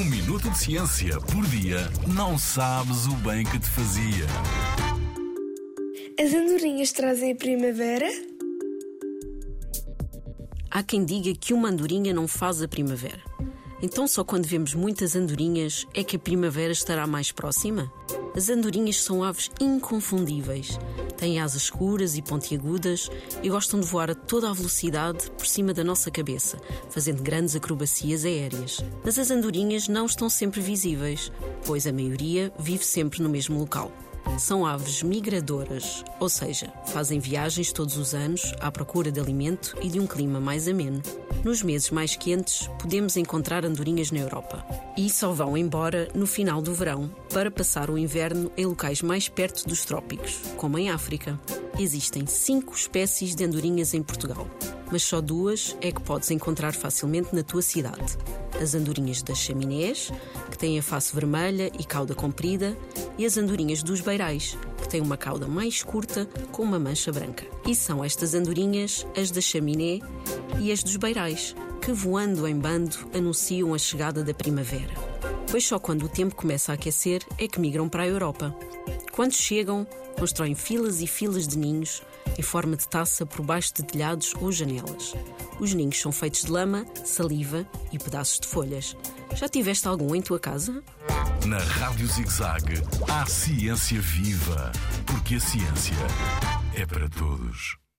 Um minuto de ciência por dia não sabes o bem que te fazia. As andorinhas trazem a primavera? Há quem diga que uma andorinha não faz a primavera. Então, só quando vemos muitas andorinhas é que a primavera estará mais próxima? As andorinhas são aves inconfundíveis. Têm asas escuras e pontiagudas e gostam de voar a toda a velocidade por cima da nossa cabeça, fazendo grandes acrobacias aéreas. Mas as andorinhas não estão sempre visíveis, pois a maioria vive sempre no mesmo local. São aves migradoras, ou seja, fazem viagens todos os anos à procura de alimento e de um clima mais ameno. Nos meses mais quentes, podemos encontrar andorinhas na Europa. E só vão embora no final do verão para passar o inverno em locais mais perto dos trópicos, como em África. Existem cinco espécies de andorinhas em Portugal, mas só duas é que podes encontrar facilmente na tua cidade. As andorinhas das chaminés, que têm a face vermelha e cauda comprida, e as andorinhas dos beirais, que têm uma cauda mais curta com uma mancha branca. E são estas andorinhas as da chaminé e as dos beirais, que voando em bando anunciam a chegada da primavera. Pois só quando o tempo começa a aquecer é que migram para a Europa. Quando chegam, constroem filas e filas de ninhos em forma de taça por baixo de telhados ou janelas. Os ninhos são feitos de lama, saliva e pedaços de folhas. Já tiveste algum em tua casa? Na Rádio ZigZag, há ciência viva, porque a ciência é para todos.